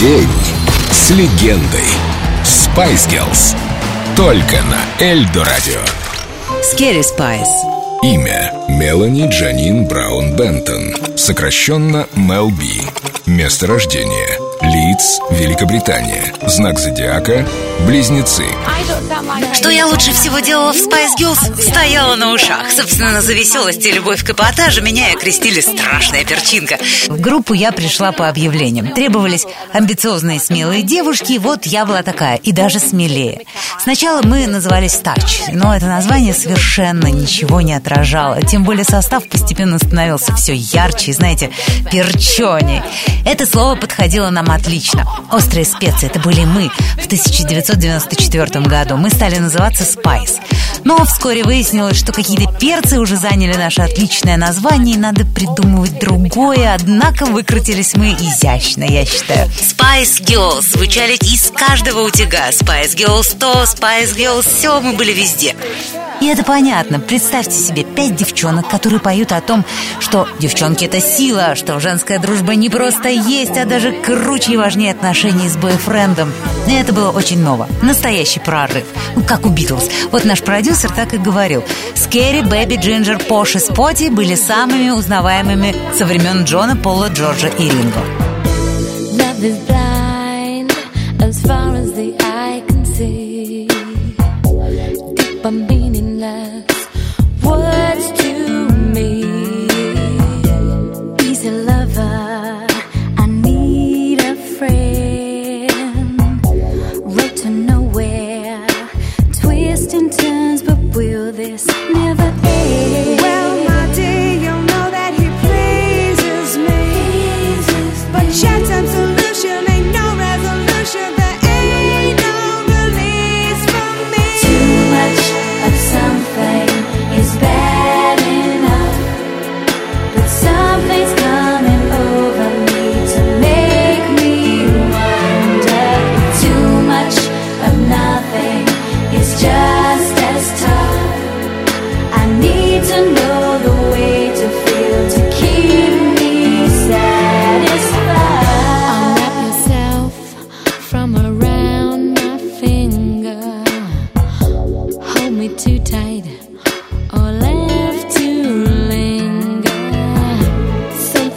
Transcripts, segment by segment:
День с легендой. Spice Girls. Только на Эльдо Радио. Scary Spice. Имя Мелани Джанин Браун Бентон. Сокращенно Мел Би. Место рождения Лидс, Великобритания. Знак зодиака Близнецы. Что я лучше всего делала в Spice Girls? Стояла на ушах. Собственно, за веселость и любовь к эпатажу меня и окрестили страшная перчинка. В группу я пришла по объявлениям. Требовались амбициозные смелые девушки, и вот я была такая, и даже смелее. Сначала мы назывались Тач, но это название совершенно ничего не отражало. Тем более состав постепенно становился все ярче, знаете, перчоней. Это слово подходило нам отлично. Острые специи, это были мы в 1994 году. Мы стали называться Spice. Но вскоре выяснилось, что какие-то перцы уже заняли наше отличное название, и надо придумывать другое, однако выкрутились мы изящно, я считаю. Spice Girls звучали из каждого утюга. Spice Girls то, Spice Girls все, мы были везде. И это понятно. Представьте себе пять девчонок, которые поют о том, что девчонки это сила, что женская дружба не просто есть, а даже круче и важнее отношений с бойфрендом. И это было очень ново. Настоящий прорыв. Ну, как у Битлз. Вот наш продюсер так и говорил. Scary, Baby, Ginger, Posh и Sporty были самыми узнаваемыми со времен Джона, Пола, Джорджа и Ринго. Love is blind as far as the eye can see.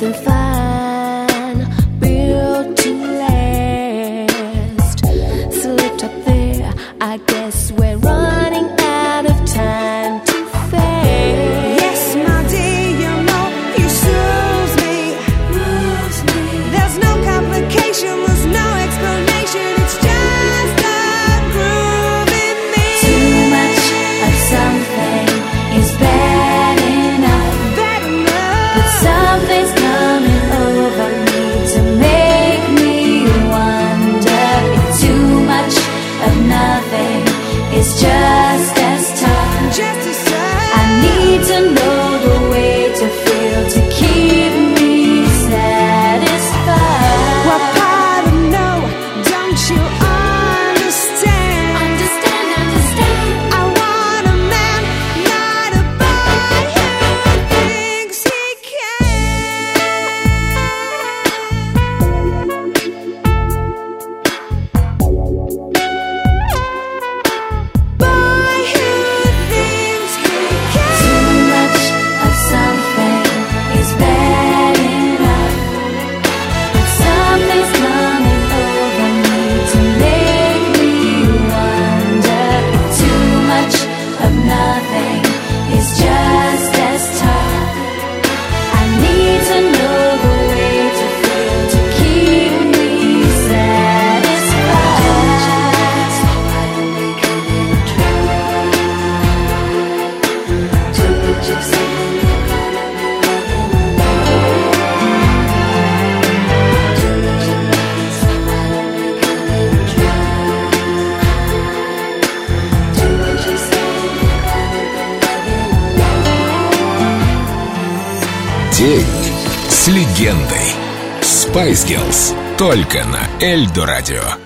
Something fine, built to last. Slipped up there, I guess we're running День с легендой. Spice Girls. Только на Эльдо Радио.